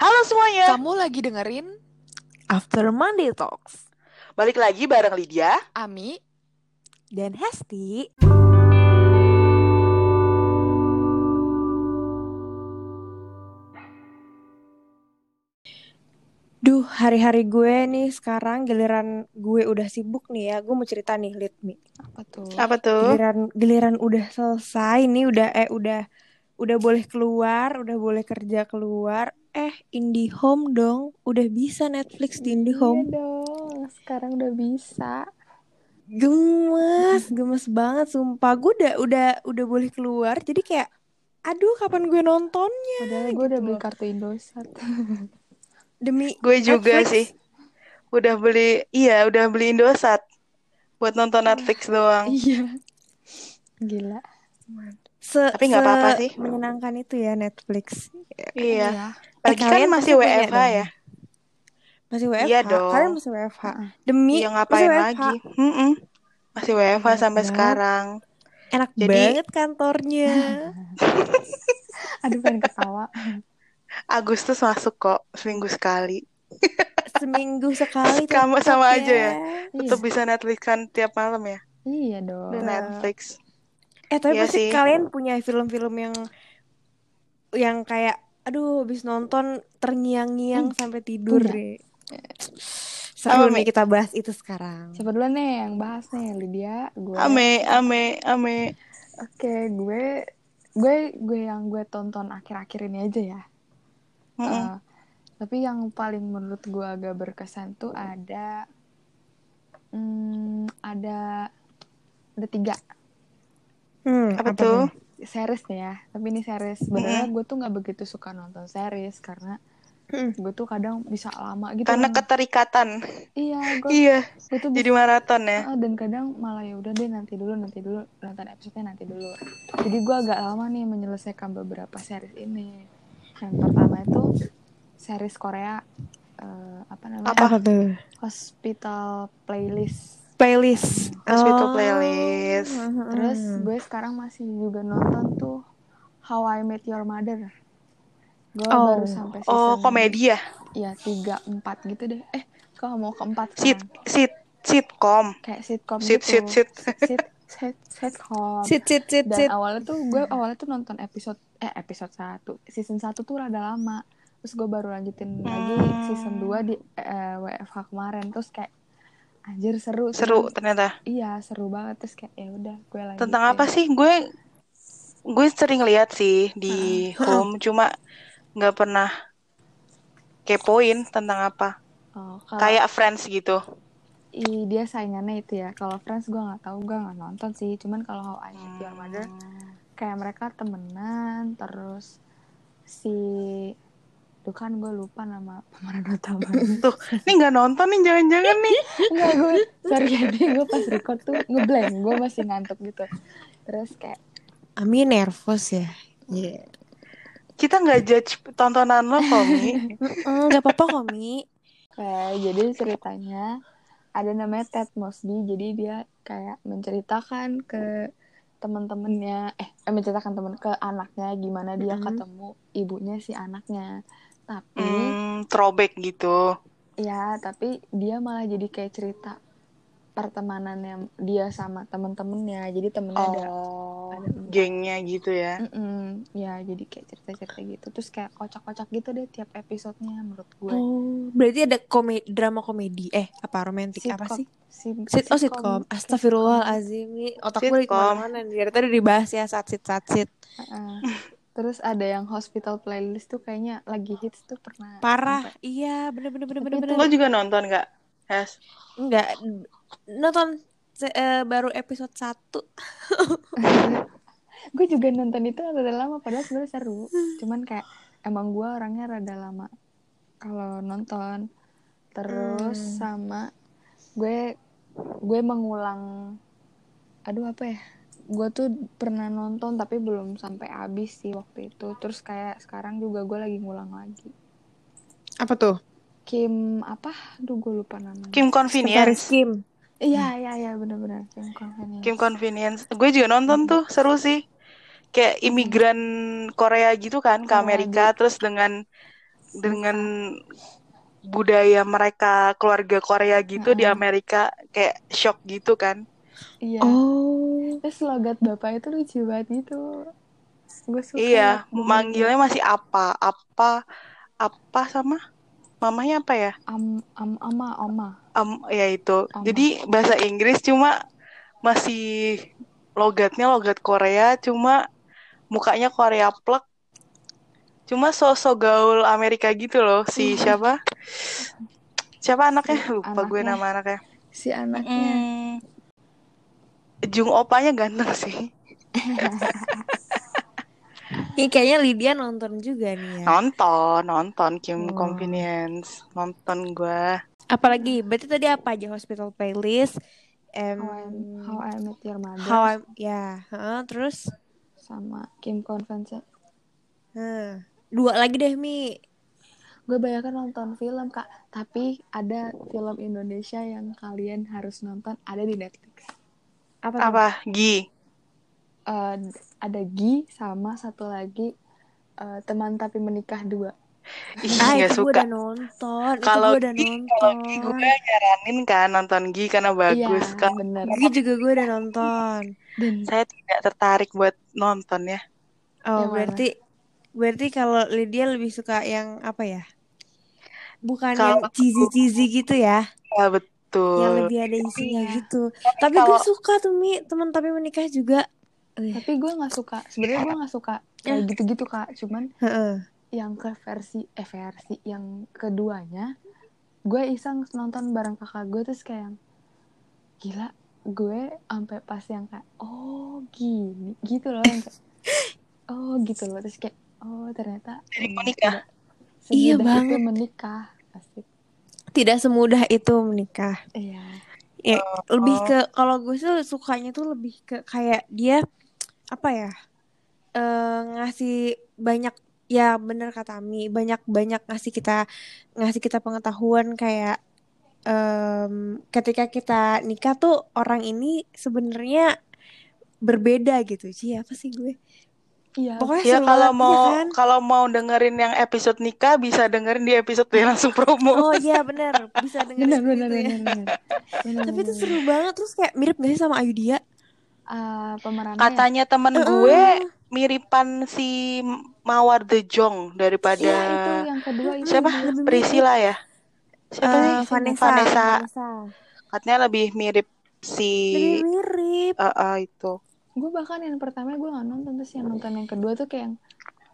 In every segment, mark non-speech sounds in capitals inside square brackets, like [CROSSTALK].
Halo semuanya, Kamu lagi dengerin After Monday Talks balik lagi bareng Lydia. Ami dan Hesti. Duh, hari-hari gue nih sekarang giliran gue udah sibuk nih ya. Gue mau cerita nih, Let me. apa tuh? Apa tuh? Giliran giliran udah selesai nih, udah eh udah udah boleh keluar, udah boleh kerja keluar. Eh, IndiHome dong. Udah bisa Netflix di IndiHome. Iya dong, sekarang udah bisa. Gemes, gemes banget sumpah. Gue udah udah udah boleh keluar. Jadi kayak aduh kapan gue nontonnya Padahal gue udah gitu beli loh. kartu Indosat. [LAUGHS] demi Gue juga Netflix. sih. Udah beli, iya udah beli Indosat buat nonton Netflix doang. [LAUGHS] Iya. Gila. Se Tapi nggak apa-apa sih. menyenangkan itu ya Netflix. Iya. Eh, Lagi kan kalian masih WFH ya. Masih WFH. Iya dong. Kalian masih WFH. Demi Iya masih ngapain WFH. lagi? Mm-mm. Masih WFH Enak sampai banget. sekarang. Enak Jadi- banget kantornya. [LAUGHS] Aduh pengen ketawa. Agustus masuk kok seminggu sekali. [LAUGHS] Seminggu sekali Kamu sama aja ya? Iya. Tetap bisa Netflix kan tiap malam ya. Iya dong. Di Netflix. Eh tapi Iya pasti sih. kalian punya film-film yang yang kayak aduh habis nonton terngiang-ngiang sampai tidur punya. deh. Seru Apa, Mi? nih kita bahas itu sekarang. Siapa duluan nih yang bahas nih? Lydia, gue. Ame, ame, ame. Oke, gue gue gue yang gue tonton akhir-akhir ini aja ya. Mm-mm. Eh, tapi yang paling menurut gue agak berkesan tuh ada hmm, ada ada tiga Hmm, Apa tuh? Series nih ya. Tapi ini series sebenarnya gue tuh nggak begitu suka nonton series karena Hmm. gue tuh kadang bisa lama gitu. Karena kan. keterikatan. iya gue [LAUGHS] Iya, gue tuh jadi bisa maraton ya. Ah, dan kadang malah ya udah deh nanti dulu nanti dulu nonton episode nanti dulu jadi gue agak lama nih menyelesaikan beberapa series ini yang pertama itu series Korea eh, apa namanya Apa? Apa tuh? Hospital Playlist Playlist. Hospital Oh. Playlist. terus Hmm. gue sekarang masih juga nonton tuh How I Met Your Mother gue Oh. baru sampai season Oh, komedi ya? ya tiga empat gitu deh eh kok mau keempat Sit, sit, sitcom. kayak sitcom Sit, gitu sit, sit. sit sit sitcom Sit sit sit dan sit. awalnya tuh gue awalnya tuh nonton episode eh episode 1 season 1 tuh rada lama terus gue baru lanjutin lagi Hmm. season 2 di eh, WFH kemarin terus kayak anjir seru Seru cuman- ternyata. iya seru banget terus kayak ya udah gue lanjutin Tentang apa sih? Gue gue sering lihat sih di home, cuma nggak pernah kepoin tentang apa. oh, kalau Kayak Friends gitu. i- dia saingannya itu ya kalau Friends gue nggak tahu gue nggak nonton sih cuman kalau How I Met Your Mother Hmm. kayak mereka temenan terus si tuh kan gue lupa nama pemeran utamanya [LAUGHS] Tuh, ini nggak nonton nih jangan-jangan nih. Enggak gue sorry jadi gue pas record tuh ngeblank gue masih ngantuk gitu terus kayak Ami nervous ya. Iya. Kita nggak judge tontonan lo kok, Mi. [LAUGHS] Mm, Gak apa-apa kok Mi. kayak jadi ceritanya ada namanya Ted Mosby jadi dia kayak menceritakan ke teman-temannya eh, eh menceritakan teman ke anaknya gimana dia Mhm. ketemu ibunya si anaknya tapi Hmm, throwback gitu. ya tapi dia malah jadi kayak cerita pertemanannya dia sama temen-temennya jadi temennya ada Oh, ada empat. gengnya gitu ya. Mm-mm. ya jadi kayak cerita-cerita gitu terus kayak kocak-kocak gitu deh tiap episodenya menurut gue Oh, berarti ada komedi, drama komedi. Eh, apa romantis apa Sitcom. sih? Sim- Sit, oh sitcom. Astagfirullahalazim nih. Otak gue Sitcom. ke mana-mana. Dari tadi dibahas ya saat sit. Heeh. [LAUGHS] terus ada yang hospital playlist tuh kayaknya lagi hits tuh pernah Parah. sampai- Iya, bener bener bener Tapi bener. itu- Lo bener. juga nonton nggak? Yes. Enggak nonton se- eh, baru episode 1 [LAUGHS] gue juga nonton itu rada lama padahal sebenarnya seru cuman kayak emang gue orangnya rada lama kalau nonton terus Hmm. sama gue gue mengulang aduh apa ya gue tuh pernah nonton tapi belum sampai habis sih waktu itu terus kayak sekarang juga gue lagi ngulang lagi Apa tuh? Kim apa aduh gue lupa namanya Kim Sekretaris Convenience. Kim. iya iya iya benar-benar Kim Convenience Kim Convenience. Gue juga nonton tuh, seru sih. Kayak imigran Korea gitu kan ke Korea Amerika terus dengan dengan budaya mereka keluarga Korea gitu di Heeh. Amerika kayak shock gitu kan. Iya. Oh. Terus logat bapak itu lucu banget gitu. Gue suka. Iya, manggilnya masih apa? Apa apa sama mamanya apa ya? am am ama oma. Am ya itu. Ama. Jadi bahasa Inggris cuma masih logatnya logat Korea cuma mukanya Korea plek. Cuma sosok gaul Amerika gitu loh si siapa? [LAUGHS] Siapa anaknya? Lupa gue anaknya. nama anaknya. Si anaknya. Hmm, Jung opanya ganteng sih. [LAUGHS] Ini kayaknya Lydia nonton juga nih ya. Nonton, nonton Kim Oh. Convenience. Nonton gue. Apalagi, berarti tadi apa aja Hospital Playlist? Em, How I, How I Met Your Mother How I- ya, heeh, terus sama Kim Convention. Nah, dua lagi deh Mi. Gue bayangkan nonton film kak, tapi ada film Indonesia yang kalian harus nonton ada di Netflix. Apa? Apa? Gi. Eh, ada Gi sama satu lagi eh, teman tapi menikah dua. Ih, Ah nggak itu gue suka. udah nonton, Kalau gue udah Gi, kalau Gi nonton. gue nyaranin kan nonton Gi karena bagus. Iya Kalau bener. Gue juga gue udah nonton. Dan saya tidak tertarik buat nonton ya. Oh Yang mana? berarti berarti kalau Lydia lebih suka yang apa ya? Bukan Kalau yang cheesy cheesy gitu ya, Ya betul. Yang lebih ada isinya Iya. gitu. Tapi Tapi gue kalau suka tuh Mi, teman tapi menikah juga. Eh, tapi gue nggak suka. Sebenarnya gue nggak suka kayak gitu-gitu kak. Cuman heeh. yang ke versi eh versi yang keduanya gue iseng nonton bareng kakak gue terus kayak yang, gila gue sampai pas yang kayak oh gini gitu loh yang kayak, [LAUGHS] oh gitu loh terus kayak oh ternyata menikah. Iya banget. menikah asik Tidak semudah itu menikah. iya Ya, lebih Oh. ke kalau gue tuh sukanya tuh lebih ke kayak dia apa ya? eh ngasih banyak ya bener kata Mi, banyak-banyak ngasih kita ngasih kita pengetahuan kayak em, ketika kita nikah tuh orang ini sebenarnya berbeda gitu. Ci, apa sih gue? Iya Pokoknya Ya kalau banget, mau iya kan? kalau mau dengerin yang episode nikah bisa dengerin di episode yang langsung promo. Oh iya bener, bisa [LAUGHS] dengerin benar benar ya. benar benar Benar, [LAUGHS] Tapi itu benar, seru bannar. terus kayak mirip gak sih sama Ayudhya? Ah, pemerannya Katanya temen Heeh. gue miripan si Mawar The Jong daripada iya itu yang kedua itu siapa? yang Priscilla ya? Siapa Eh, sih? Vanessa, Vanessa. Vanessa. Katanya lebih mirip si Lebih mirip. eh, eh, itu. Gue bahkan yang pertama gue nggak nonton terus yang nonton yang kedua tuh kayak yang,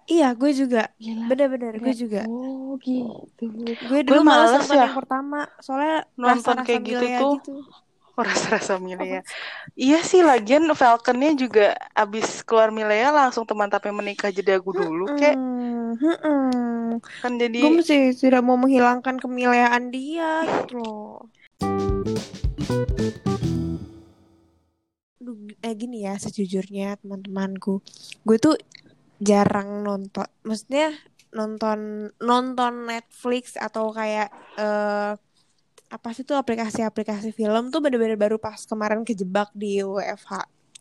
Iya, gue juga. Bener-bener, gue kayak, juga. oh gitu Gue dulu males malas nonton ya. yang pertama, soalnya Nonton kayak gitu tuh. gitu. [LAUGHS] Rasa-rasa Milea. Iya sih, lagian Falconnya juga abis keluar Milea langsung teman tapi menikah jadi aku dulu, kek. Hmm, hmm. Kan Gue jadi mesti tidak mau menghilangkan kemileaan dia gitu loh. Eh gini ya sejujurnya teman-temanku, gue tuh jarang nonton, maksudnya nonton nonton Netflix atau kayak eh apa sih tuh aplikasi-aplikasi film tuh bener-bener baru pas kemarin kejebak di WFH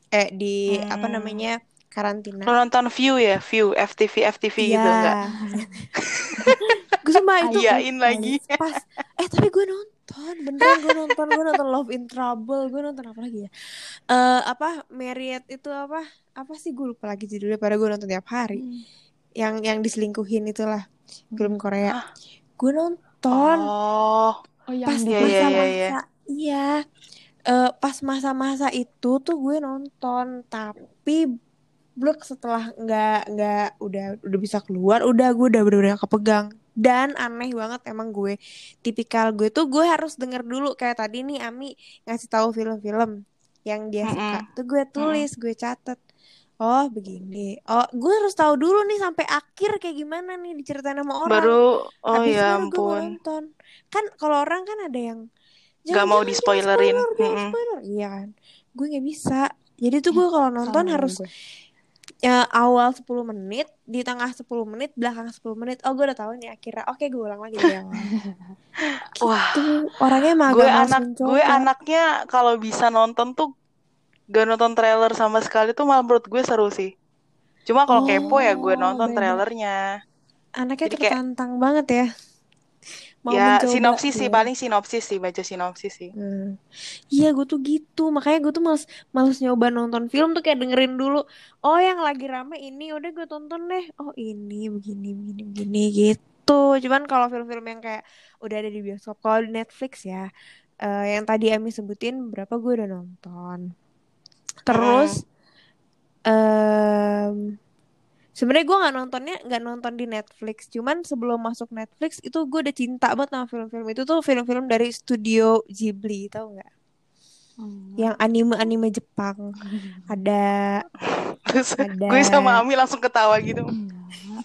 eh di apa Hmm. namanya karantina. Nonton View ya, View, FTV, FTV gitu Iya. enggak? [LAUGHS] gue sumpah itu Ayain lagi. pas eh tapi gue nonton beneran gue nonton gue nonton Love in Trouble gue nonton apa lagi ya? Eh apa Married itu apa apa sih gue lupa lagi judulnya pada gue nonton tiap hari. Hmm. yang yang diselingkuhin itulah film Korea. Hah? gue nonton Oh, oh yang pas Iya, iya, iya, masa-masa iya. iya. Eh, pas masa-masa itu tuh gue nonton tapi blok setelah nggak nggak udah udah bisa keluar udah gue udah bener-bener kepegang dan aneh banget emang gue tipikal gue tuh gue harus denger dulu kayak tadi nih Ami ngasih tahu film-film yang dia suka Mm-mm. tuh gue tulis gue catet oh begini oh gue harus tahu dulu nih sampai akhir kayak gimana nih diceritain sama orang baru oh Habis ya gue ampun. nonton. Kan kalau orang kan ada yang Gak mau jangan di-spoilerin. jangan spoiler, jangan Mm-mm. spoiler. Iya kan. Gue nggak bisa. Jadi tuh gue kalau nonton sama harus gue. Ya, awal 10 menit, di tengah 10 menit, belakang 10 menit. Oh, gue udah tahu nih akhirnya. Oke, gue ulang lagi dari awal. [LAUGHS] Wah, orangnya emang gue anak mencoba. gue anaknya kalau bisa nonton tuh gak nonton trailer sama sekali tuh malah menurut gue seru sih. Cuma kalau kepo ya gue Oh, nonton beda. trailernya. anaknya Jadi kayak- tertantang banget ya. Mau ya mencoba sinopsis sih paling sinopsis sih baca sinopsis sih. Hmm. Iya gue tuh gitu. Makanya gue tuh males males nyoba nonton film tuh kayak dengerin dulu. Oh yang lagi rame ini udah gue tonton deh. Oh ini begini begini begini gitu. Cuman kalau film-film yang kayak udah ada di bioskop kalau di Netflix ya eh, yang tadi Ami sebutin berapa gue udah nonton. Terus em sebenarnya gue nggak nontonnya nggak nonton di Netflix cuman sebelum masuk Netflix itu gue udah cinta banget sama film-film itu tuh film-film dari studio Ghibli tau nggak Hmm. yang anime-anime Jepang [LAUGHS] ada Terus Ada. gue sama Ami langsung ketawa gitu. [LAUGHS]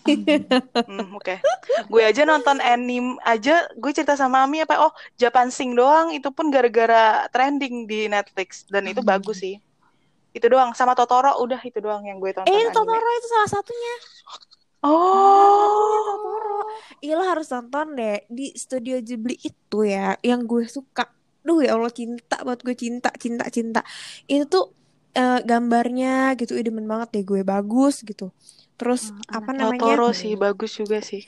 Enggak. Hmm, Oke, gue aja nonton anime aja. Gue cerita sama Ami apa? Oh, Japan Sing doang. Itu pun gara-gara trending di Netflix dan itu Hmm. bagus sih. Itu doang. Sama Totoro udah itu doang yang gue tonton. eh itu anime. Totoro itu salah satunya Oh. Totoro Iya lo harus nonton deh di studio Ghibli itu ya yang gue suka. Duh ya Allah cinta buat gue cinta cinta cinta. Itu tuh eh, gambarnya gitu ih demen banget deh gue bagus gitu. Terus Ah, apa namanya? Totoro sih bagus juga sih.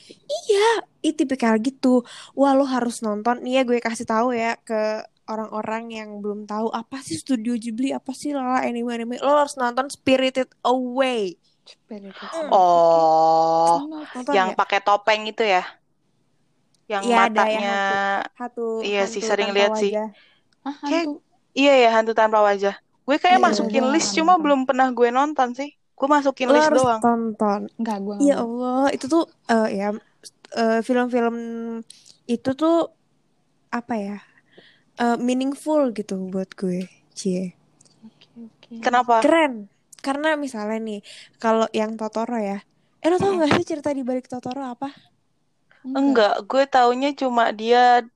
Ih tipikal gitu. Wah lo harus nonton. Nih ya gue kasih tahu ya ke orang-orang yang belum tahu apa sih studio Ghibli apa sih lala anime anime lo harus nonton Spirited Away Spirited Hmm. Away. Oh, nonton yang ya? pakai topeng itu ya? Yang Iya, yang matanya satu Iya sih, hantu sering tanpa lihat sih. wajah. Ah, Kayak-. Iya ya hantu tanpa wajah. Gue kayak Iya, masukin gua list cuma belum pernah gue nonton sih. Gue masukin lo list harus doang. tonton Enggak, gue ya Allah itu tuh eh, ya eh, film-film itu tuh apa ya eh, meaningful gitu buat gue cie Oke, oke. Kenapa? keren karena misalnya nih kalau yang Totoro ya eh lo tau gak sih cerita di balik Totoro apa Enggak, gue taunya cuma dia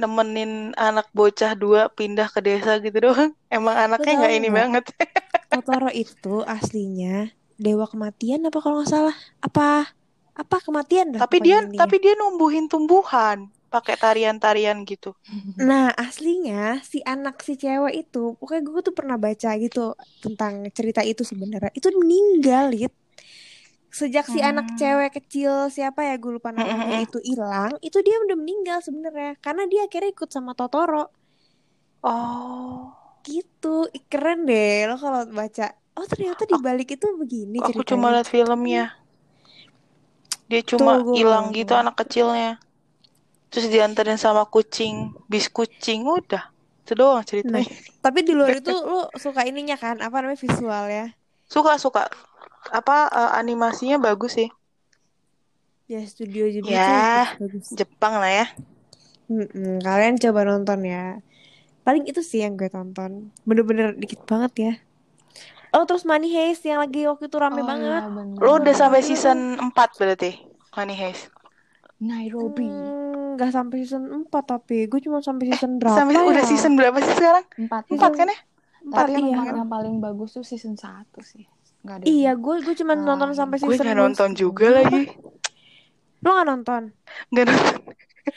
nemenin anak bocah dua pindah ke desa gitu doang. [LAUGHS] Emang anaknya nggak ini banget. [LAUGHS] Totoro itu aslinya dewa kematian apa kalau nggak salah apa apa kematian dah Tapi dia intinya. tapi dia numbuhin tumbuhan pakai tarian-tarian gitu. [LAUGHS] Nah, aslinya si anak si cewek itu, pokoknya gue tuh pernah baca gitu tentang cerita itu sebenarnya. Itu meninggal, Lid. Sejak si anak Hmm. cewek kecil siapa ya gue lupa namanya itu hilang, itu dia udah meninggal sebenarnya karena dia akhirnya ikut sama Totoro. Oh, Gitu. Keren deh lo kalau baca. Oh, ternyata di balik itu begini aku ceritanya. cuma lihat filmnya. Dia cuma hilang gitu anak kecilnya. Terus dianterin sama kucing, bis kucing udah. Itu doang ceritanya. Tapi di luar itu [LAUGHS] lo suka ininya kan, apa namanya visual ya? Suka suka. Apa eh, animasinya bagus sih. Ya studio Ghibli Ya. bagus. Jepang lah ya. Mm-mm, kalian coba nonton ya. Paling itu sih yang gue tonton. Bener-bener dikit banget ya. Oh terus Money Heist yang lagi waktu itu rame Oh, banget. iya, bener. Lo udah sampai season 4 berarti. Money Heist. Nairobi. Hmm, Gak sampai season 4 tapi gue cuma sampai season berapa Sampai ya? udah season berapa sih sekarang? Empat. Empat kan ya? Empat Tapi iya. yang, yang paling bagus tuh season 1 sih. Enggak ada. Iya gue gue cuma Ah, nonton sampai Gue season nggak dua. nonton juga lagi. Lo gak nonton? Nggak nonton.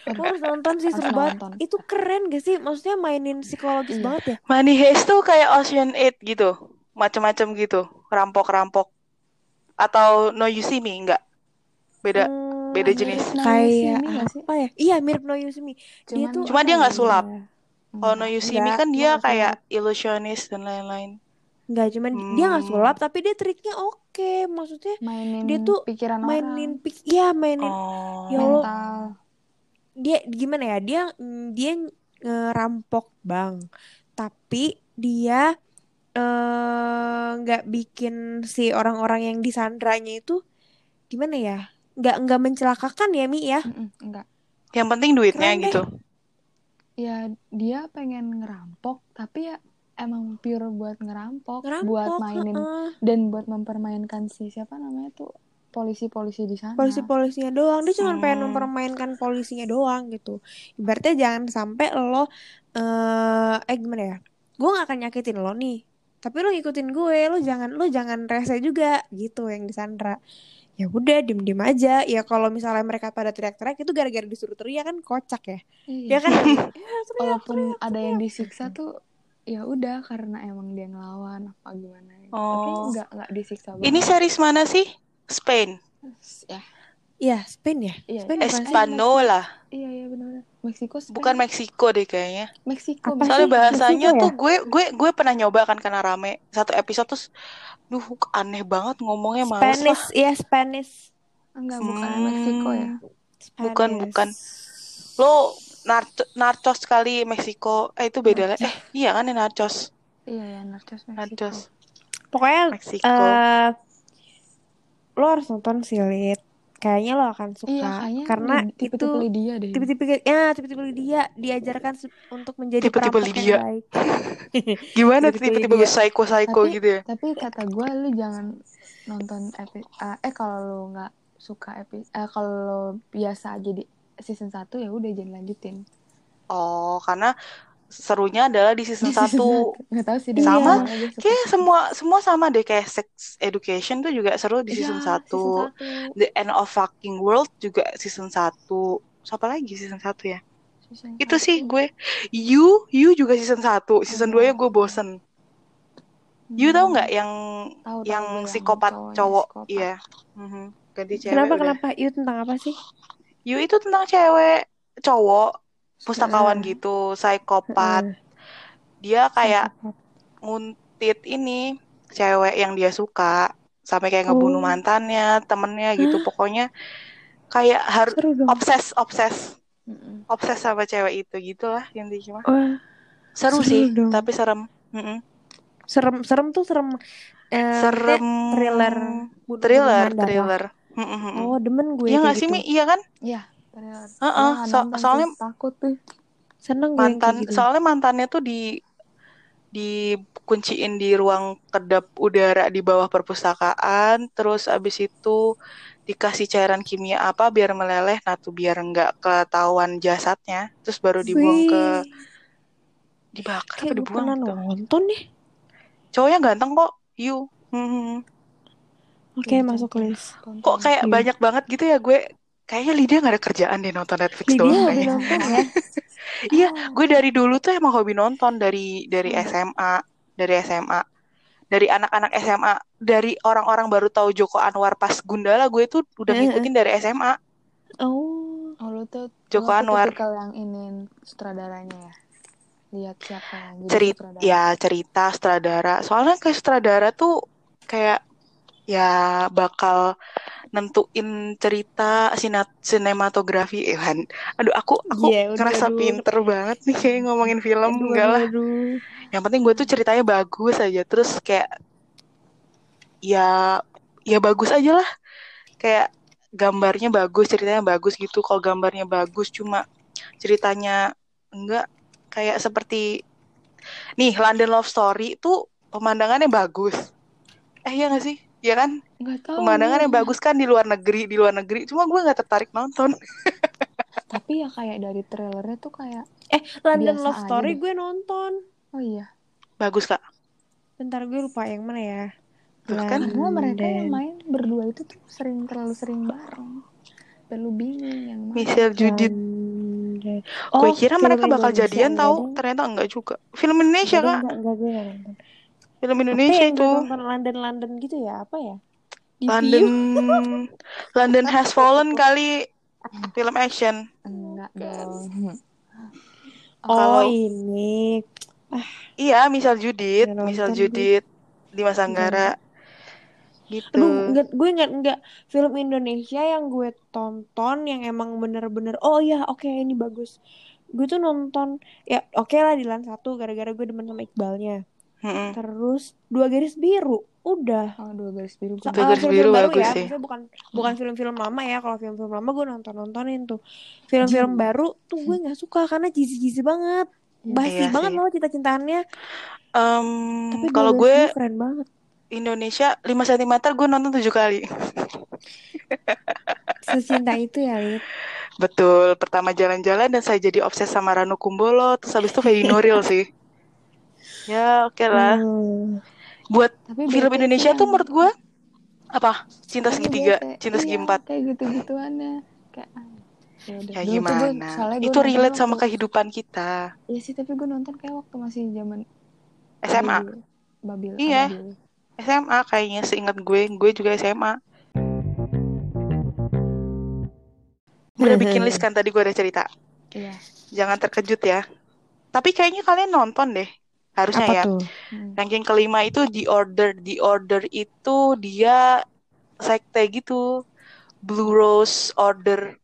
Lo harus nonton sih seru banget. nonton. Itu keren gak sih? Maksudnya mainin psikologis Iya. banget ya? Money Heist tuh kayak Ocean 8 gitu. Macem-macem gitu. Rampok-rampok. Atau No You See Me? Enggak. Beda. Hmm, beda jenis. Kayak apa ya? Iya mirip No See Me. Dia Cuman- tuh Cuma dia apa nggak ya? sulap. Hmm. Kalau No Enggak, kan dia dia nggak kayak illusionist dan lain-lain. Enggak, cuman dia nggak Hmm. sulap tapi dia triknya oke. Maksudnya mainin dia tuh pikiran mainin orang. pik ya mainin Oh. Ya Allah. mental. dia gimana ya? Dia dia ngerampok bank. Tapi dia eh, nggak bikin si orang-orang yang disandranya itu gimana ya? Nggak nggak mencelakakan ya Mi ya? Mm-mm, enggak. Yang penting duitnya Keren deh. gitu. Ya dia pengen ngerampok tapi ya emang pure buat ngerampok, Ngerampok. buat mainin heeh. dan buat mempermainkan si siapa namanya tuh polisi-polisi di sana. polisi-polisinya doang dia cuma pengen Hmm. mempermainkan polisinya doang gitu ibaratnya jangan sampai lo eh eh gimana ya gue gak akan nyakitin lo nih tapi lo ngikutin gue lo jangan lo jangan rese juga gitu yang disandra ya udah diem diem aja ya kalau misalnya mereka pada teriak-teriak itu gara-gara disuruh teriak kan kocak ya Iya. dia kan [LAUGHS] "Ya, teriak, Walaupun teriak, ada yang teriak," disiksa tuh ya udah karena emang dia ngelawan apa gimana. Tapi Oh. enggak enggak disiksa Ini banget. series mana sih? Spain. ya Iya, Spain ya? Iya, Spain bukan sih? Espanola. Iya iya benar. Meksiko Spain. Bukan Meksiko deh kayaknya. Meksiko. Apa Soalnya bahasanya Meksiko tuh gue gue gue pernah nyoba kan karena rame satu episode terus duh aneh banget ngomongnya males lah. Spanish, iya Spanish. Enggak, bukan Hmm. Meksiko ya. Bukan, Spanish. bukan. Lo narco- narcos kali Meksiko. Eh itu beda lah. Eh iya kan ya narcos. Iya ya, Narcos Meksiko. Narcos Pokoknya Meksiko. eh lo harus nonton sih, Lid. Kayaknya lo akan suka Iya, karena li- tipe-tipe itu Lydia deh. tipe-tipe ya tipe-tipe dia diajarkan untuk menjadi Tipe-tipe Lydia. yang baik. [LAUGHS] Gimana tipe-tipe dia. psycho-psycho Tapi- gitu ya? Tapi kata gue lu jangan nonton epi eh, eh kalau lu nggak suka epi eh kalau biasa aja di season 1 ya udah jangan lanjutin. Oh, karena serunya adalah di season 1. Nggak tahu sih Iya. Sama, suka Kayak semua semua sama deh kayak sex education tuh juga seru di Iya, season 1. season satu. The End of Fucking World juga season 1. Siapa lagi season 1 ya? Season Itu satu. sih gue. You, You juga season 1. Season Oh. 2 ya gue bosen. You tahu nggak yang tahu yang gue psikopat cowoknya cowok? psikopat. Iya. Ganti cewek Kenapa udah. kenapa? Itu tentang apa sih? You itu tentang cewek cowok pustakawan Heeh. gitu, psikopat. Heeh. Dia kayak Psikopat. nguntit ini cewek yang dia suka sampai kayak ngebunuh Oh. mantannya, temennya gitu. Pokoknya kayak harus obses, obses, Mm-mm. obses sama cewek itu gitulah intinya. mah. Wah, Seru, Seru sih, dong. tapi serem. Mm-mm. serem serem tuh serem. Eh, Serem. thriller, Thriller, thriller. Oh, demen gue Iya sih gitu. Mi? Iya kan? Iya, Heeh, Gua nggak so- soalnya- takut tuh. Seneng Mantan, gitu. soalnya mantannya tuh di dikunciin di ruang kedap udara di bawah perpustakaan, terus abis itu dikasih cairan kimia apa biar meleleh, nah tuh biar nggak ketahuan jasadnya, terus baru dibuang ke dibakar apa kayak gue dibuang gitu. nonton nih. Cowoknya ganteng kok, you. Hmm. Oke, Iya, masuk list. Kok kayak banyak banget gitu ya gue. Kayaknya Lydia nggak ada kerjaan deh nonton Netflix Lydia doang hobi kayaknya. nonton ya. [LAUGHS] Iya, gue dari dulu tuh emang hobi nonton dari dari Hmm. SMA, dari SMA, dari anak-anak SMA, dari orang-orang baru tahu Joko Anwar pas Gundala gue tuh udah Heeh. ngikutin dari SMA. Oh, Oh, lu tuh Joko lu Anwar. tipikal yang ini sutradaranya ya. Lihat siapa yang Cerita, sutradara. ya cerita sutradara. Soalnya kayak sutradara tuh kayak ya bakal nentuin cerita sinat sinematografi Ewan. Aduh, aku aku udah, ngerasa aduh. pinter banget nih kayak ngomongin film aduh, enggak lah. aduh, aduh. Yang penting gue tuh ceritanya bagus aja. Terus kayak ya ya bagus aja lah. Kayak gambarnya bagus, ceritanya bagus gitu. Kalau gambarnya bagus cuma ceritanya enggak kayak seperti nih London Love Story tuh pemandangannya bagus. Eh iya gak sih? Iya kan? Nggak tahu. Pemandangannya gue. bagus kan di luar negeri, di luar negeri. Cuma gue nggak tertarik nonton. [LAUGHS] Tapi ya kayak dari trailernya tuh kayak Eh, London Love Story gue nonton. oh iya. Bagus kak. Bentar gue lupa yang mana ya. Tuh kan. Karena mereka yang main berdua itu tuh sering terlalu sering bareng. Perlu bingung yang mana. Michelle Judith. London. gue Oh, kira mereka bakal Indonesia jadian enggak tahu. Ternyata enggak juga. Film Indonesia Enggak, kak. enggak, enggak, enggak nonton. Film Indonesia itu. nonton London London gitu ya? Apa ya? Di London. [LAUGHS] London Has Fallen kali film action. Enggak dong. [LAUGHS] Oh, Kalau- ini. Iya, misal Judith, Nggak misal. Judith di Mas Anggara. Gitu. Aduh, enggak, gue enggak, enggak. Film Indonesia yang gue tonton yang emang bener-bener, oh iya, oke ini bagus. Gue tuh nonton, ya oke lah Dilan satu, gara-gara gue demen sama Iqbalnya. Mm-mm. Terus dua garis biru, udah. Oh, dua garis biru. Dua Garis film-film Biru baru bagus ya, sih. bukan bukan film-film lama ya. Kalau film-film lama gue nonton-nontonin tuh. Film-film Jijik. baru tuh gue nggak suka karena jizi-jizi banget. Basi Iya banget sih. loh cinta-cintaannya. Em, Tapi kalau gue keren banget. Indonesia 5 cm gue nonton 7 kali. [LAUGHS] Secinta itu ya, Lid. Betul, pertama jalan-jalan dan saya jadi obses sama Ranu Kumbolo, terus habis itu Fedi Nuril sih. Ya, oke lah. Hmm. Buat Tapi film Indonesia tuh menurut gue apa? Cinta segitiga, bete. cinta segi Iya, empat. Kayak gitu-gituannya. Kayak ah, ya udah. Ya Dulu tuh gue- gimana? soalnya gue Itu relate sama waktu- kehidupan kita. Iya sih, tapi gue nonton kayak waktu masih zaman SMA, Babil. Babil. Iya. Ababil. SMA kayaknya seingat gue, gue juga SMA. Udah [LAUGHS] bikin list kan tadi gue ada cerita. Iya. Jangan terkejut ya. Tapi kayaknya kalian nonton deh. Harusnya Apa ya. tuh? Hmm. Ranking kelima itu The Order. The Order itu dia sekte gitu. Blue Rose Order.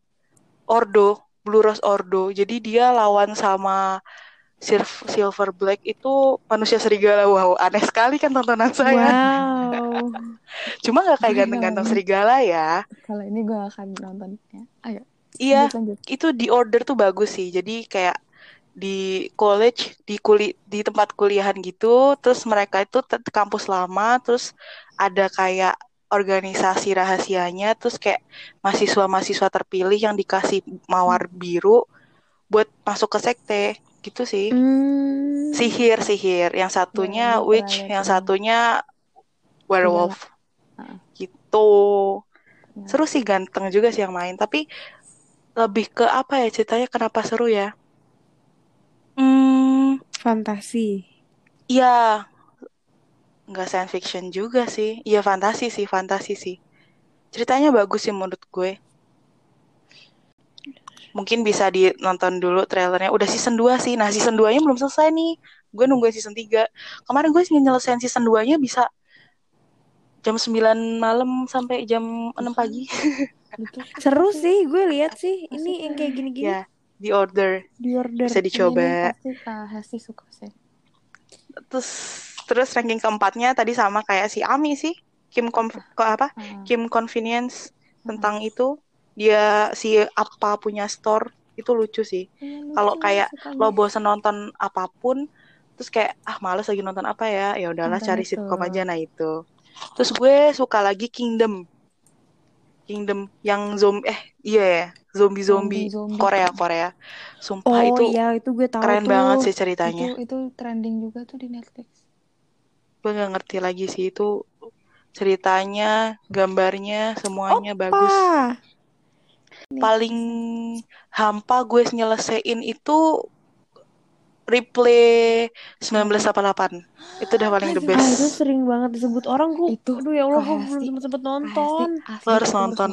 Ordo. Blue Rose Ordo. Jadi dia lawan sama Sil- Silver Black itu manusia serigala. Wow, aneh sekali kan tontonan saya. Wow. [LAUGHS] Cuma nggak kayak ganteng-ganteng serigala ya. Kalau ini gue akan nontonnya. Ayo. Iya, lanjut, lanjut. itu di order tuh bagus sih. Jadi kayak di college, di kuli, di tempat kuliahan gitu, terus mereka itu kampus lama, terus ada kayak organisasi rahasianya, terus kayak mahasiswa-mahasiswa terpilih yang dikasih mawar biru buat masuk ke sekte, gitu sih. Hmm. Sihir, sihir. Yang satunya Ya, gua witch, yang satunya werewolf. Heeh. Gitu. Ya. Seru sih, ganteng juga sih yang main. Tapi lebih ke apa ya ceritanya kenapa seru ya? Hmm, Fantasi. ya nggak science fiction juga sih. Iya fantasi sih, fantasi sih. Ceritanya bagus sih menurut gue. Mungkin bisa dinonton dulu trailernya. Udah season 2 sih. Nah, season 2-nya belum selesai nih. Gue nungguin season 3. Kemarin gue nyelesain season 2-nya bisa jam 9 malam sampai jam 6 pagi. Seru sih, gue lihat sih. Ini yang kayak gini-gini ya, di order. di order. Bisa Ini dicoba. pasti uh, Hesti suka sih. Terus terus ranking keempatnya tadi sama kayak si Ami sih. Kim Conf- ko- apa? Ah, Kim Convenience tentang itu dia si apa punya store itu lucu sih. iya, Kalau kayak Lo bosen nonton apa pun terus kayak ah males lagi nonton apa ya? Ya udahlah Nonton cari itu. sitcom aja nah itu. Terus gue suka lagi Kingdom. Kingdom yang zombie eh iya ya, zombie-zombie Zombie-zombie. Korea Korea. Sumpah Oh itu iya, itu gue tahu keren tuh. banget sih ceritanya. Itu itu trending juga tuh di Netflix. Gue nggak ngerti lagi sih itu ceritanya, gambarnya, semuanya bagus. Wah, Paling hampa gue nyelesain itu replay 1988. Itu udah paling the ah, itu best. sering banget disebut orang gue. Itu Aduh ya Allah, gue belum sempet nonton. asli, harus nonton.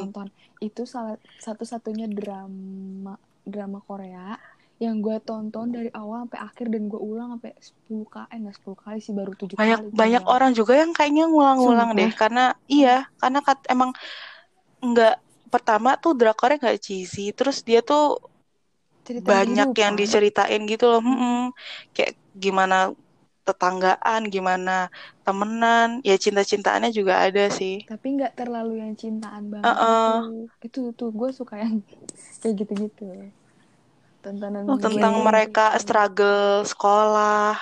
Itu salah satu-satunya drama drama Korea yang gue tonton dari awal sampai akhir dan gue ulang sampai 10 kali, eh nggak 10 kali sih baru 7 Banyak kali. banyak ulang. orang juga yang kayaknya ngulang-ngulang deh karena iya, karena kat, emang nggak pertama tuh drakornya nggak cheesy, terus dia tuh Cerita banyak yang diceritain gitu loh. Mm-mm. Kayak gimana tetanggaan, gimana temenan, ya cinta-cintaannya juga ada sih. Tapi nggak terlalu yang cintaan banget Uh-uh. Itu tuh gue suka yang [LAUGHS] kayak gitu-gitu. Tontonan Oke. Tentang gitu. mereka struggle sekolah.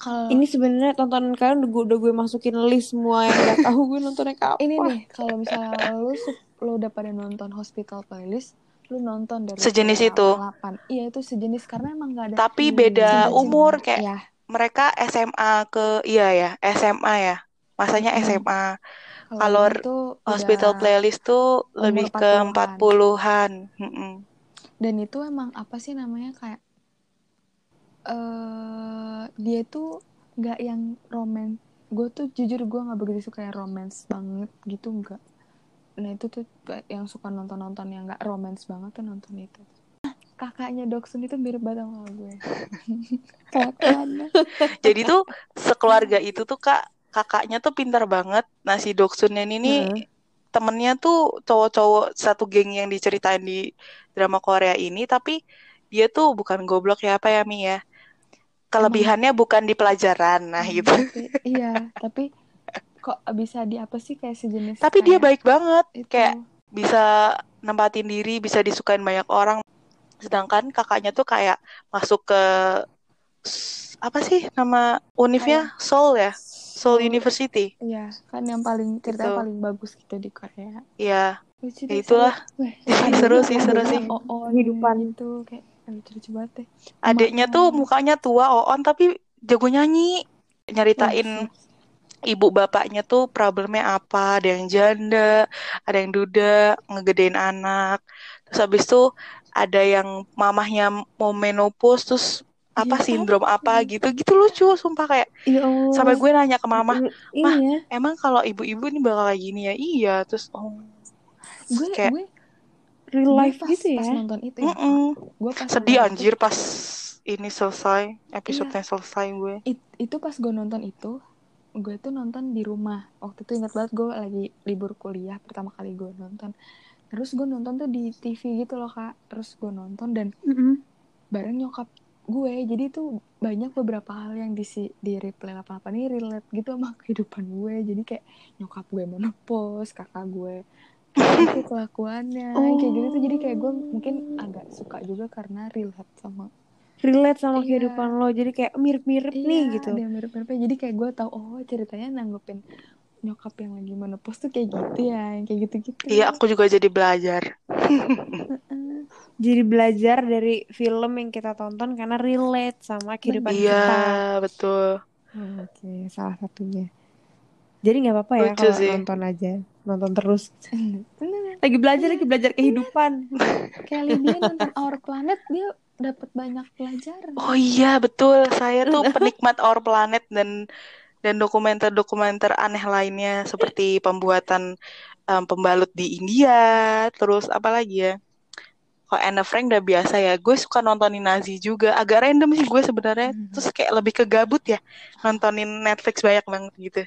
Kalau Ini sebenarnya tontonan kalian udah gue, udah gue masukin list semua yang gak tahu gue nontonnya [LAUGHS] kapan. ini nih kalau misalnya lu lu udah pada nonton Hospital Playlist lu nonton dari Sejenis itu. 8 iya itu sejenis karena emang gak ada Tapi Hmm, beda cinta-cinta. umur kayak ya mereka SMA ke iya ya, SMA ya. Masanya Mm-mm. SMA. kalau Hospital playlist tuh lebih ke 40-an. 40-an. Mm-mm. dan itu emang apa sih namanya kayak eh dia tuh nggak yang romance gue tuh jujur gue nggak begitu suka yang romance banget gitu nggak nah itu tuh yang suka nonton nonton yang nggak romance banget tuh nonton itu kakaknya Doksun itu mirip banget sama gue [LAUGHS] kakaknya [LAUGHS] Jadi tuh sekeluarga itu tuh Kak, kakaknya tuh pintar banget. Nah, si Doksunnya ini nih Heeh. temennya tuh cowok-cowok satu geng yang diceritain di drama Korea ini, tapi dia tuh bukan goblok ya apa ya Mi ya. Kelebihannya bukan di pelajaran, nah Hmm, gitu. tapi, iya tapi kok bisa di apa sih kayak sejenis Tapi dia kayak baik banget, itu kayak bisa nempatin diri, bisa disukain banyak orang. Sedangkan kakaknya tuh kayak masuk ke apa sih nama univnya? Seoul ya, Seoul University. Iya, kan yang paling ceritanya Gitu. paling bagus gitu di Korea. Iya, Lucu ya itulah. Seru [LAUGHS] sih, seru sih. Oon Kehidupan. gitu kayak lucu-lucu banget deh. Adiknya tuh mukanya tua, Oon tapi jago nyanyi. Nyeritain ibu bapaknya tuh problemnya apa, ada yang janda, ada yang duda, ngegedein anak. Terus habis itu ada yang mamahnya mau menopause terus apa Iya, sindrom apa gitu gitu lucu sumpah kayak Ya Allah. sampai gue nanya ke mama "Mah, Iya. emang kalau ibu-ibu ini bakal kayak gini ya iya terus oh gue kayak gue real Gue life pas, gitu pas ya. nonton itu ya Mm-mm. gue pas Sedih anjir pas ini selesai, episodenya selesai gue. it- itu pas gue nonton itu gue tuh nonton di rumah. Waktu itu ingat banget gue lagi libur kuliah pertama kali gue nonton. Terus gue nonton tuh di TV gitu loh kak. Terus gue nonton dan Mm-mm. bareng nyokap gue. Jadi tuh banyak beberapa hal yang di si di replay 88 ini relate gitu sama [LAUGHS] kehidupan gue. Jadi kayak nyokap gue menopause kakak gue [LAUGHS] kayak kelakuannya kayak gitu tuh. Jadi kayak gue mungkin agak suka juga karena relate sama relate sama Iya. kehidupan lo. Jadi kayak mirip-mirip nih gitu. ada mirip-mirip. Jadi kayak gue tahu oh ceritanya nanggepin nyokap yang lagi menopause tuh kayak gitu ya yang kayak gitu-gitu. Iya, aku juga jadi belajar. Heeh. [LAUGHS] jadi belajar dari film yang kita tonton karena relate sama kehidupan Iya, kita. Betul. Oh, oke salah satunya. Jadi nggak apa-apa ya kalau sih. nonton aja. Nonton terus. [LAUGHS] Lagi belajar lagi belajar kehidupan. Kayak Lydia nonton Our Planet dia dapat banyak pelajaran Oh iya, betul. Saya tuh penikmat Our Planet dan dan dokumenter-dokumenter aneh lainnya seperti pembuatan em, pembalut di India, terus apa lagi ya? Kalau Anne Frank udah biasa ya. Gue suka nontonin Nazi juga. Agak random sih gue sebenarnya. Terus kayak lebih ke gabut ya. Nontonin Netflix banyak banget gitu.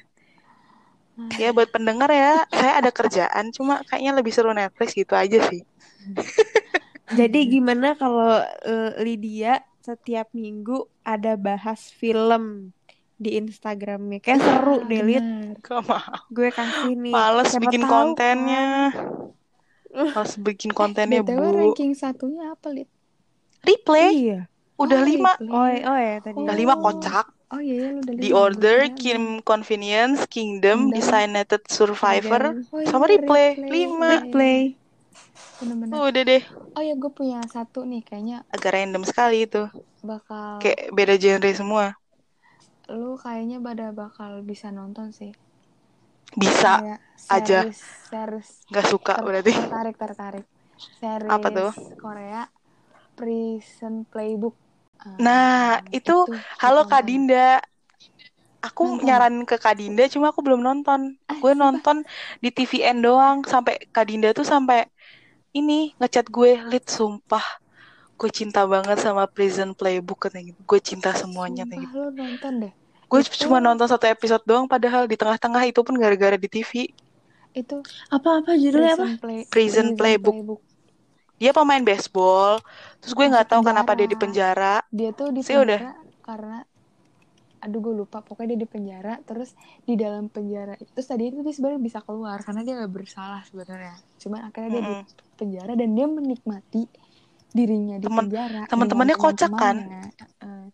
Ya buat pendengar ya, saya ada kerjaan. Cuma kayaknya lebih seru Netflix gitu aja sih. Jadi gimana kalau eh, Lydia setiap minggu ada bahas film di Instagramnya kayak seru deh Lid gue kasih nih Males Siapa bikin tahu kontennya. kan. Males bikin kontennya, BTW Bu. ranking satunya apa Lid? Replay. iya Udah Oh, lima. replay. oh oh ya tadi Udah Oh. lima kocak. Oh iya ya lu udah The lima, Order, gue kira Kim. Convenience, Kingdom, Kingdom. Designated Survivor, Oh iya, sama Replay. Lima. replay Bener-bener. Udah deh. Oh ya gue punya satu nih kayaknya Agak random sekali itu. bakal Kayak beda genre semua. lu kayaknya pada bakal bisa nonton sih. Bisa. Kayak aja. series, series Gak suka ter- berarti. tertarik tertarik. Series Apa tuh? Korea Prison Playbook. Ah, Nah, itu Halo Kak. Dinda. Aku Nonton. nyaranin ke Kak Dinda, cuma aku belum nonton. Ah, Gue nonton di TVN doang. Sampai Kak Dinda tuh sampai ini ngechat gue, Lid, sumpah. Gue cinta banget sama Prison Playbook katanya gitu. Gue cinta semuanya katanya Sumpah gitu. nonton deh. Gue Itu- cuma nonton satu episode doang padahal di tengah-tengah itu pun gara-gara di TV. Itu apa-apa judulnya apa Prison, Play, Prison Playbook. Dia pemain baseball. Terus gue nggak tahu kenapa dia di penjara. Dia tuh di Sih udah. penjara karena aduh gue lupa pokoknya dia di penjara terus di dalam penjara itu terus tadi itu dia sebenarnya bisa keluar karena dia nggak bersalah sebenarnya cuman akhirnya dia Mm-mm. di penjara dan dia menikmati dirinya di Temen- penjara temen-temennya dengan kocak kan? teman-temannya. Heeh.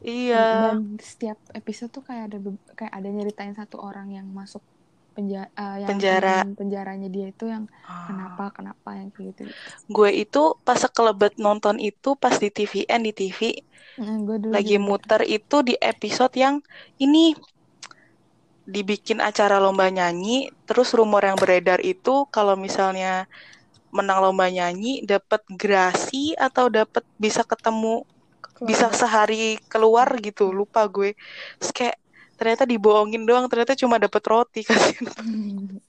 Iya. dan setiap episode tuh kayak ada kayak ada nyeritain satu orang yang masuk penjara yang Penjara. penjaranya dia itu yang Ah. kenapa kenapa yang kayak gitu Gue itu pas sekelebet nonton itu pas di TVN di TV gue dulu lagi juga. muter itu di episode yang ini dibikin acara lomba nyanyi terus rumor yang beredar itu kalau misalnya menang lomba nyanyi dapat gerasi atau dapat bisa ketemu bisa Keluarga. sehari keluar gitu lupa gue terus kayak ternyata dibohongin doang ternyata cuma dapat roti [LAUGHS] kasih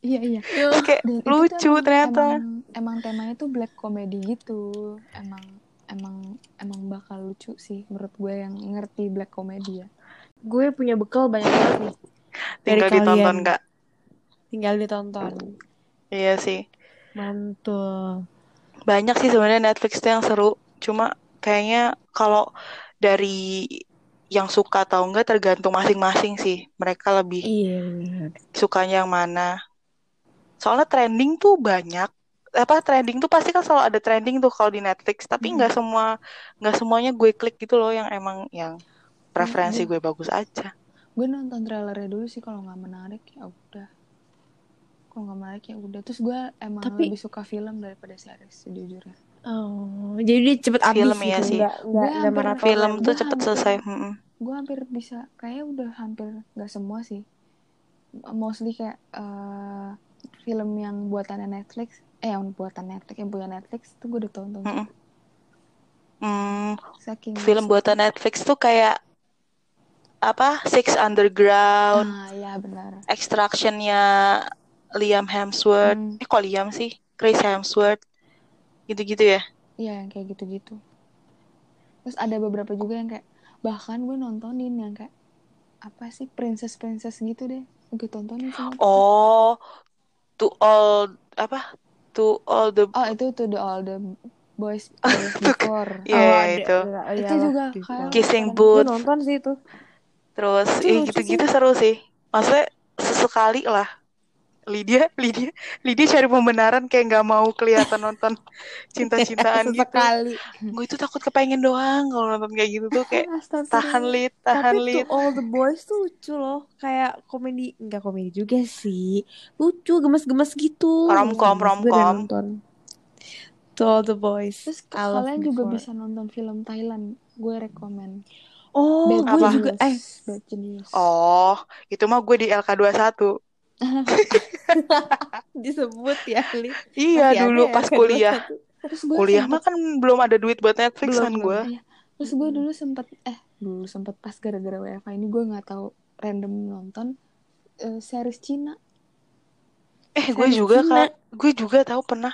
iya iya. Terus kayak Dan itu tuh lucu emang- ternyata. emang, emang temanya tuh black comedy gitu. Emang emang emang bakal lucu sih menurut gue yang ngerti black comedy ya. Gue punya bekal banyak banget nih. Dari tinggal ditonton kalian. nggak tinggal ditonton. Iya sih. Mantul. Banyak sih sebenarnya Netflix tuh yang seru. Cuma kayaknya kalau dari yang suka atau enggak tergantung masing-masing sih. Mereka lebih iya benar. sukanya yang mana. Soalnya trending tuh banyak. Apa trending tuh pasti kan selalu ada trending tuh kalau di Netflix tapi Hmm. nggak semua nggak semuanya gue klik gitu loh yang emang yang preferensi gue- gue bagus aja. Gue nonton trailernya dulu sih kalau nggak menarik ya udah. Kalau nggak menarik ya udah. Terus gue emang Tapi- lebih suka film daripada series sejujurnya oh jadi dia cepet habis Film gitu ya sih. nggak nggak Gue hampir- maraton film tuh cepet hampir- selesai gue hampir bisa kayaknya udah hampir nggak semua sih mostly kayak eh, film yang buatannya Netflix eh yang buatan Netflix yang punya Netflix tuh gue udah tonton Mm-mm. Hmm, saking film suka. buatan Netflix tuh kayak apa Six Underground ah ya benar Extraction-nya Liam Hemsworth. Hmm. Eh kok Liam sih? Chris Hemsworth. Gitu-gitu ya. Iya yang kayak gitu-gitu. Terus ada beberapa juga yang kayak bahkan gue nontonin yang kayak apa sih princess princess gitu deh. Gue tontonin semua. Oh, to all apa? To all the Oh itu tuh the all the boys, [LAUGHS] boys before. Iya, Oh, ada- itu. ada- itu juga kayak Kissing keren. Gue booth. nonton sih itu. Terus Itu ya lucu gitu-gitu seru sih. Maksudnya sesekali lah. Lydia, Lydia, Lydia cari pembenaran kayak nggak mau kelihatan nonton cinta-cintaan [LAUGHS] gitu. Sesekali. Gue itu takut kepengen doang kalau nonton kayak gitu tuh kayak tahan lit, tahan Tapi lit. tuh All the Boys tuh lucu loh. Kayak komedi, enggak komedi juga sih. Lucu, gemes-gemes gitu. Romcom, romcom. nonton. To All the Boys. Terus kalian juga bisa nonton film Thailand. Gue rekomen. Oh, Bad gue Apa? juga eh Genius. Bad Genius. Oh, itu mah gue di LK21. [LAUGHS] disebut ya, Li. Iya, Masih dulu ya, pas kedua kuliah. Terus gue Kuliah mah sempet, kan belum ada duit buat Netflix Belum, kan gue. iya. Terus gue dulu sempet eh dulu sempet pas gara-gara WFH ini gue nggak tahu random nonton eh, series Cina. Eh, gue juga Cina. kak. Gue juga tahu pernah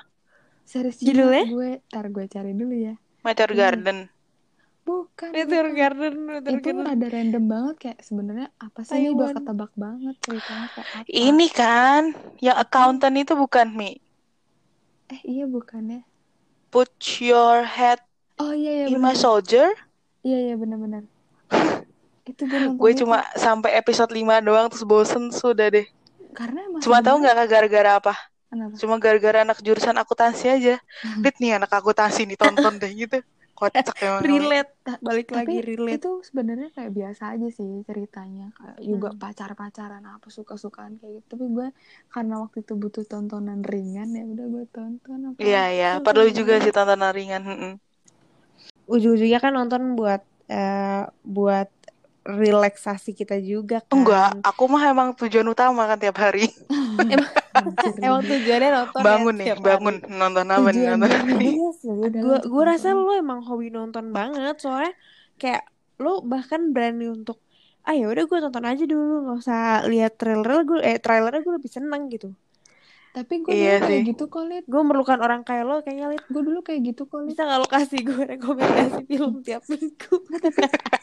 Series Cina Judulnya? gue tar gue cari dulu ya. Meteor Ini. Garden. Bukan. Meteor bukan. Garden, Meteor Itu Garden. rada random banget kayak sebenarnya apa sih ini udah Taiwan. ketebak banget ceritanya kayak apa. Ini kan yang accountant itu bukan Mi. Eh iya bukannya. Put your head Oh iya iya in my benar. soldier. Iya iya benar-benar. [LAUGHS] itu gue Gue itu cuma sampai episode 5 doang terus bosen sudah deh. karena emang Cuma tahu nggak gara-gara apa? Kenapa? Cuma gara-gara anak jurusan akuntansi aja. Dit nih anak akuntansi nih tonton deh gitu. Kocak [LAUGHS] emang. relate balik lagi Tapi relate itu sebenarnya kayak biasa aja sih ceritanya kayak juga Hmm. pacar-pacaran apa suka-sukaan kayak gitu. Tapi gue karena waktu itu butuh tontonan ringan ya udah gue tonton apa. Iya iya, perlu juga sih tontonan ringan. mm-mm. ujung-ujungnya kan nonton buat eh, buat relaksasi kita juga kan Enggak, aku mah emang tujuan utama kan tiap hari. [LAUGHS] Emang Rin. tujuannya nonton bangun ya nih, tiap bangun hari. nonton apa nih nonton ya gue lanjut gue rasa lo emang hobi nonton banget soalnya kayak lo bahkan berani untuk ah ya udah gue tonton aja dulu nggak usah lihat trailer gue eh trailernya gue lebih seneng gitu Tapi gue Iya dulu kayak gitu kok, Lid. gue memerlukan orang kayak lo kayaknya Lid. Gue dulu kayak gitu kok, Lid. bisa nggak lo kasih gue rekomendasi film [LAUGHS] tiap minggu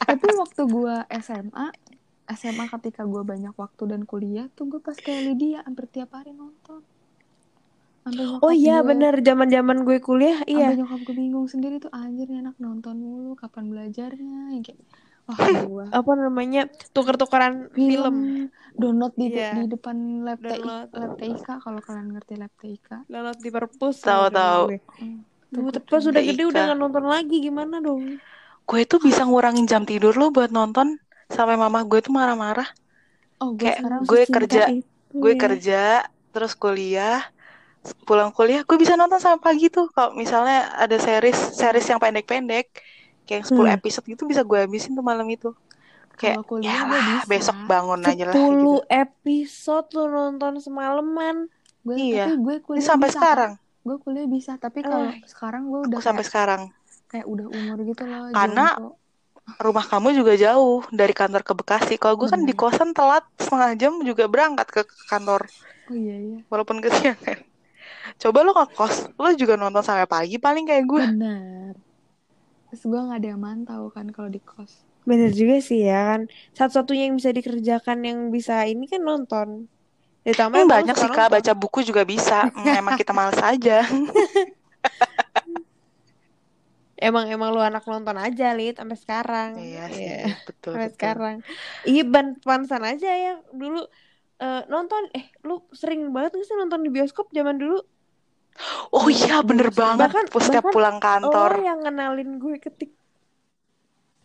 Tapi waktu gue SMA, SMA ketika gue banyak waktu dan kuliah tuh gue pas kayak Lydia hampir tiap hari nonton. Oh iya gue- bener zaman zaman gue kuliah iya Sampai nyokap gue bingung sendiri tuh anjir nih anak nonton mulu kapan belajarnya kayak wah gue apa namanya tuker-tukeran film, film download di Iya. di depan lab Download. lab TIK kalau kalian ngerti lab TIK download di perpus Tahu, sama tahu. gue. Hmm, Duh, tuh tapi pas udah gede udah nggak nonton lagi gimana dong Gue tuh bisa ngurangin jam tidur lo buat nonton sampai mama gue tuh marah-marah. oh gue Kayak sekarang gue kerja, itu gue ya. kerja, terus kuliah, pulang kuliah, gue bisa nonton sampai pagi tuh. Kalau misalnya ada series, series yang pendek-pendek, kayak 10 Hmm. episode gitu bisa gue habisin tuh malam itu. Kayak ya lah, bisa. besok bangun aja lah. Gitu. 10 episode lo nonton semalaman gue Iya. tapi gue Ini kuliah sampai bisa, sekarang, gue kuliah bisa tapi kalau Ah. sekarang gue udah sampai kayak, sekarang. kayak udah umur gitu loh Karena- jompo. Rumah kamu juga jauh dari kantor ke Bekasi. Kalau gue kan di Bener. kosan telat setengah jam juga berangkat ke kantor. oh iya iya walaupun kesiangan. Coba lo ngekos, lo juga nonton sampai pagi paling kayak gue. benar terus gue nggak ada yang mantau kan kalau di kos. Bener juga sih ya kan. Satu-satunya yang bisa dikerjakan yang bisa ini kan nonton. Ditambah Hmm, emang lo banyak suka sih kak, nonton. baca buku juga bisa. [LAUGHS] Hmm, emang kita males aja. [LAUGHS] emang emang lu anak nonton aja lid sampai sekarang. Iya sih, Iya, betul sampai betul. sekarang. Iya ban pansan aja ya. Dulu eh, nonton eh lu sering banget nggak sih nonton di bioskop? Zaman dulu Oh iya, bener banget. Bahkan- Setiap bahkan pulang kantor, lo yang kenalin gue ketik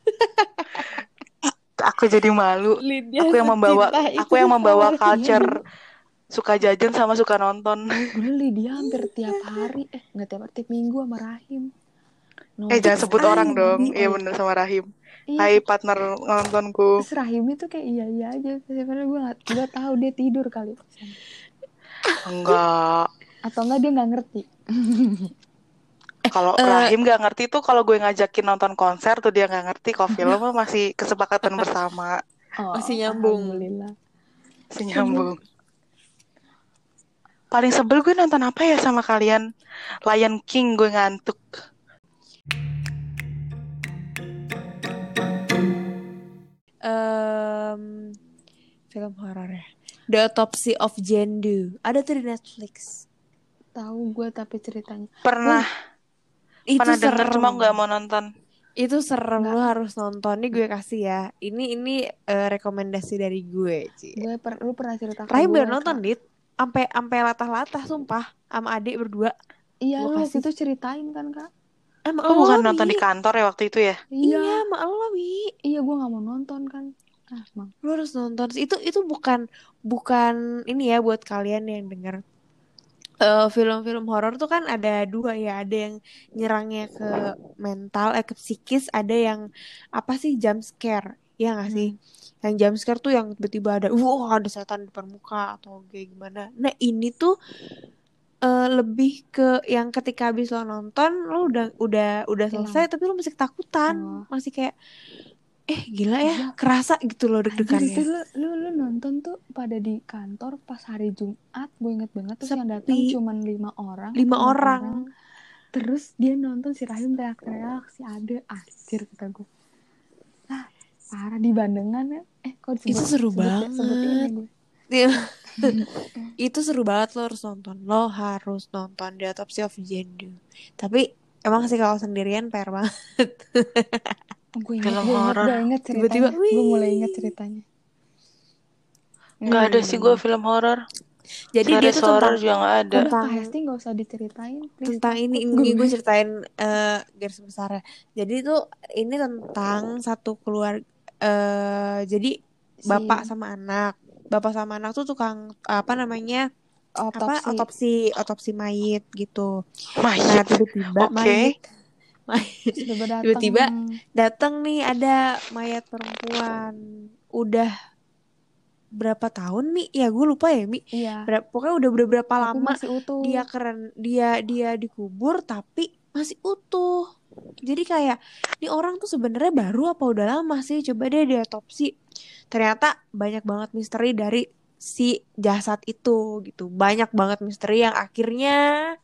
[LAUGHS] aku jadi malu. Lydia Aku yang membawa, aku yang membawa sama [LAUGHS] culture suka jajan sama suka nonton. dulu Lydia hampir tiap hari eh nggak tiap hari tiap minggu sama Rahim Eh jangan sebut Ay, orang dong. Iya bener sama Rahim. iya, Hai partner nontonku. terus Rahim itu kayak iya iya aja sebenarnya gue nggak gue tahu dia tidur kali Enggak. Atau enggak dia nggak ngerti [LAUGHS] Kalau Eh. Rahim gak ngerti tuh kalau gue ngajakin nonton konser tuh dia gak ngerti. Kalau film mah masih kesepakatan [LAUGHS] bersama. oh, Masih nyambung. Masih nyambung. paling sebel gue nonton apa ya sama kalian Lion King gue ngantuk Em, film horor ya. The Autopsy of Jane Doe. Ada tuh di Netflix. Tahu gue tapi ceritanya. pernah Itu pernah denger serem. cuma nggak mau nonton Itu serem lu harus nonton. Nih gue kasih ya. Ini ini eh, rekomendasi dari gue, Ci. Gue per, lu pernah cerita gue, belum nonton. Dit. Sampai sampai latah-latah sumpah sama adik berdua. Iya, lu waktu kasih. itu ceritain kan, Kak? Emang lu bukan lo, nonton di kantor ya waktu itu ya Iya, Iya, sama lo, Wi. iya gue nggak mau nonton kan. Ah, emang. Lu harus nonton. Itu itu bukan bukan ini ya buat kalian yang denger Eh, film-film horor tuh kan ada dua ya, ada yang nyerangnya ke mental, eh ke psikis, ada yang apa sih jump scare, ya nggak sih? Yang jump scare tuh yang tiba-tiba ada, wah ada setan di depan muka atau kayak gimana. Nah ini tuh eh, lebih ke yang ketika habis lo nonton, lo udah udah udah Hilang. selesai, tapi lo masih ketakutan, Oh. masih kayak, eh gila ya, Iya. kerasa gitu loh Anjir itu deg-degannya. lu, lu, lu nonton tuh pada di kantor pas hari Jumat gue inget banget terus yang datang Sepi. cuman lima orang Lima enam orang. terus dia nonton si Rahim teriak-teriak si Ade anjir kata gue ah parah di Bandengan ya eh kok disebut Itu seru sebut, banget. sebut ini gue Iya. [LAUGHS] itu seru banget lo harus nonton lo harus nonton The Autopsy of Jane Doe tapi emang sih kalau sendirian PR banget [LAUGHS] gue inget Film horor. Tiba-tiba, gue mulai inget ceritanya. Nggak ada sih gue film horor. Jadi dia series tuh horor tentang juga nggak ada. Udah Tentang- Hesti? Gak usah diceritain please. tentang ini [LAUGHS] ini gue. gue ceritain eh garis besarnya jadi tuh ini tentang satu keluarga eh jadi Si bapak sama anak. Bapak sama anak tuh tukang apa namanya otopsi, apa otopsi. otopsi mayit gitu. Nah mayit? tiba-tiba Oke. mayit mayit [LAUGHS] Tiba-tiba datang. Nih ada mayat perempuan. Udah berapa tahun mi? Ya gue lupa ya mi. Iya. Ber- pokoknya udah udah berapa lama masih utuh. dia keren dia dia dikubur tapi masih utuh. Jadi kayak ini orang tuh sebenarnya baru apa udah lama sih? Coba deh diotopsi. Ternyata banyak banget misteri dari si jasad itu gitu. Banyak banget misteri yang akhirnya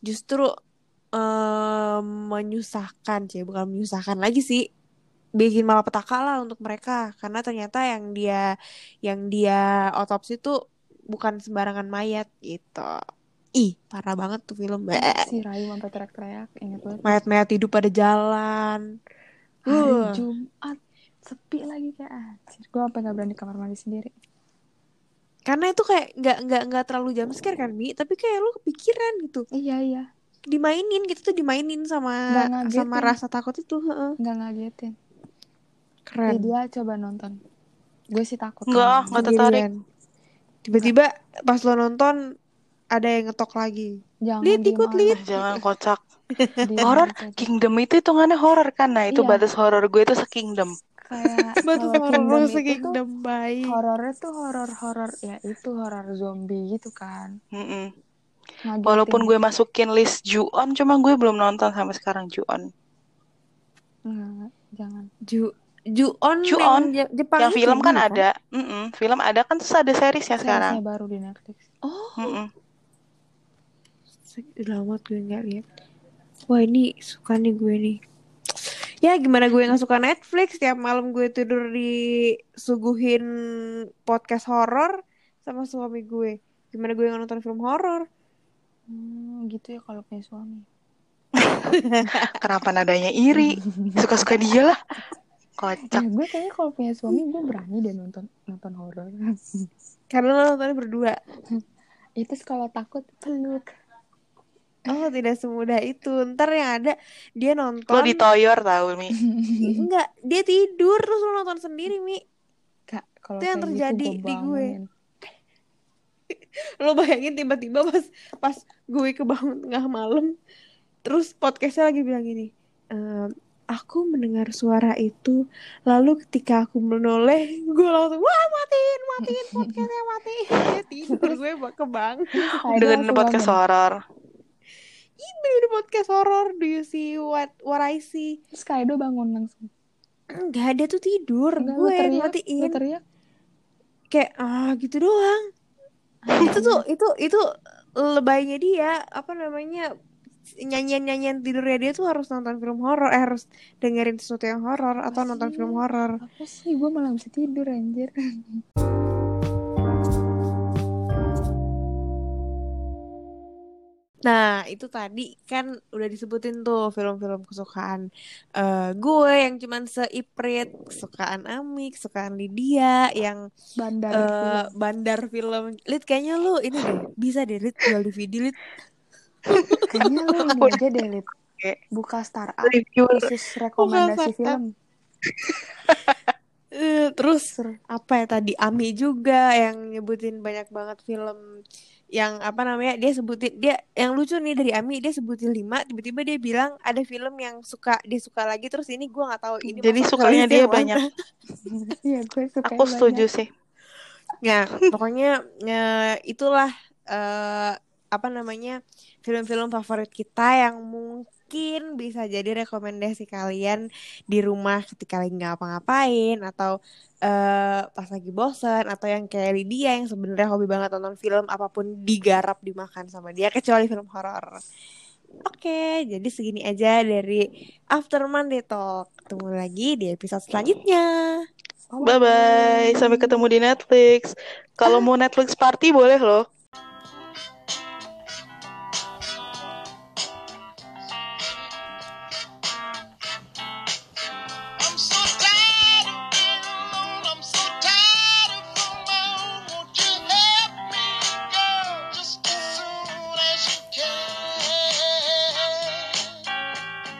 justru em, menyusahkan sih bukan menyusahkan lagi sih. Bikin malapetaka lah untuk mereka. Karena ternyata yang dia yang dia otopsi tuh bukan sembarangan mayat gitu. Ih parah banget tuh film Bleh. si Rayu sampai teriak-teriak inget banget. Mayat-mayat hidup pada jalan. Hari Uh. Jumat sepi lagi kayak anjir. Gue sampai nggak berani kamar mandi sendiri. Karena itu kayak nggak nggak nggak terlalu jam scare kan mi? Tapi kayak lu kepikiran gitu. Iya iya dimainin gitu tuh dimainin sama sama rasa takut itu heeh. nggak ngagetin keren Eh, dia coba nonton gue sih takut Nggak, nggak tertarik. Tiba-tiba pas lo nonton ada yang ngetok lagi jangan diem ikut. Lid. jangan kocak [LAUGHS] horor. Kingdom itu hitungannya horor kan nah itu Iya. batas horor gue itu se-Kingdom kayak [LAUGHS] Batas horor Kingdom itu tuh Kingdom baik. horornya tuh horor horor ya itu horor zombie gitu kan Mm-mm. Ngagetin. walaupun gue masukin list Ju-on cuma gue belum nonton sampai sekarang Ju-on jangan Ju Ju-on Ju-on. yang Je- Jepang yang film kan dulu ada Mm-mm. film ada kan terus ada seriesnya sekarang seriesnya baru di Netflix Oh, Mm-mm. udah lama gue nggak lihat. Wah ini suka nih gue nih. Ya gimana gue nggak suka Netflix tiap malam gue tidur disuguhin podcast horor sama suami gue. Gimana gue nggak nonton film horor? Hmm, gitu ya kalau punya suami [LAUGHS] kenapa nadanya iri suka-suka dia lah kocak ya gue kayaknya kalau punya suami gue berani deh nonton nonton horor [LAUGHS] Karena lo nontonnya berdua. [LAUGHS] itu kalau takut peluk Oh tidak semudah itu. Ntar yang ada dia nonton. lo ditoyor tau mi Enggak, dia tidur terus lo nonton sendiri mi. Kak, kalau Itu yang kayak terjadi gitu di gue. Lo bayangin tiba-tiba pas pas gue kebangun tengah malam terus podcastnya lagi bilang gini "Ehm, aku mendengar suara itu lalu ketika aku menoleh gue langsung wah matiin matiin podcastnya matiin. Dia tidur gue Kaido dengan podcast horor. Ini di podcast horror do you see what what I see? Terus Kaido bangun langsung. Enggak dia tuh tidur. Enggak, gue yang teriak, matiin. teriak. Kayak ah gitu doang itu tuh itu itu lebaynya dia apa namanya nyanyian-nyanyian tidurnya dia tuh harus nonton film horor eh harus dengerin sesuatu yang horor atau nonton film horor Apa sih? Gue malah bisa tidur anjir. [LAUGHS] Nah, itu tadi kan udah disebutin tuh film-film kesukaan eh, gue yang cuman seiprit, kesukaan Ami, kesukaan Lydia, yang Bandar eh, film. bandar film. Lid, kayaknya lu ini deh, bisa deh, Lid, jual DVD, Lid. Kayaknya lu ini [LAUGHS] aja deh, Lid. Buka startup Review. khusus rekomendasi startup. film. [LAUGHS] Eh, terus apa ya tadi Ami juga yang nyebutin banyak banget film yang apa namanya dia sebutin dia yang lucu nih dari Ami dia sebutin lima tiba-tiba dia bilang ada film yang suka dia suka lagi terus ini gua nggak tahu ini Jadi sukanya dia banyak. [LAUGHS] Iya, gue suka Aku setuju sih. Nah, pokoknya eh, itulah eh, apa namanya film-film favorit kita yang mungkin bisa jadi rekomendasi kalian di rumah ketika lagi nggak apa-ngapain atau eh, pas lagi bosen atau yang kayak Lydia yang sebenarnya hobi banget nonton film apa pun digarap dimakan sama dia kecuali film horor. Oke, jadi segini aja dari After Monday Talk. Ketemu lagi di episode selanjutnya. Bye bye. Sampai ketemu di Netflix. Kalau mau Netflix party boleh loh.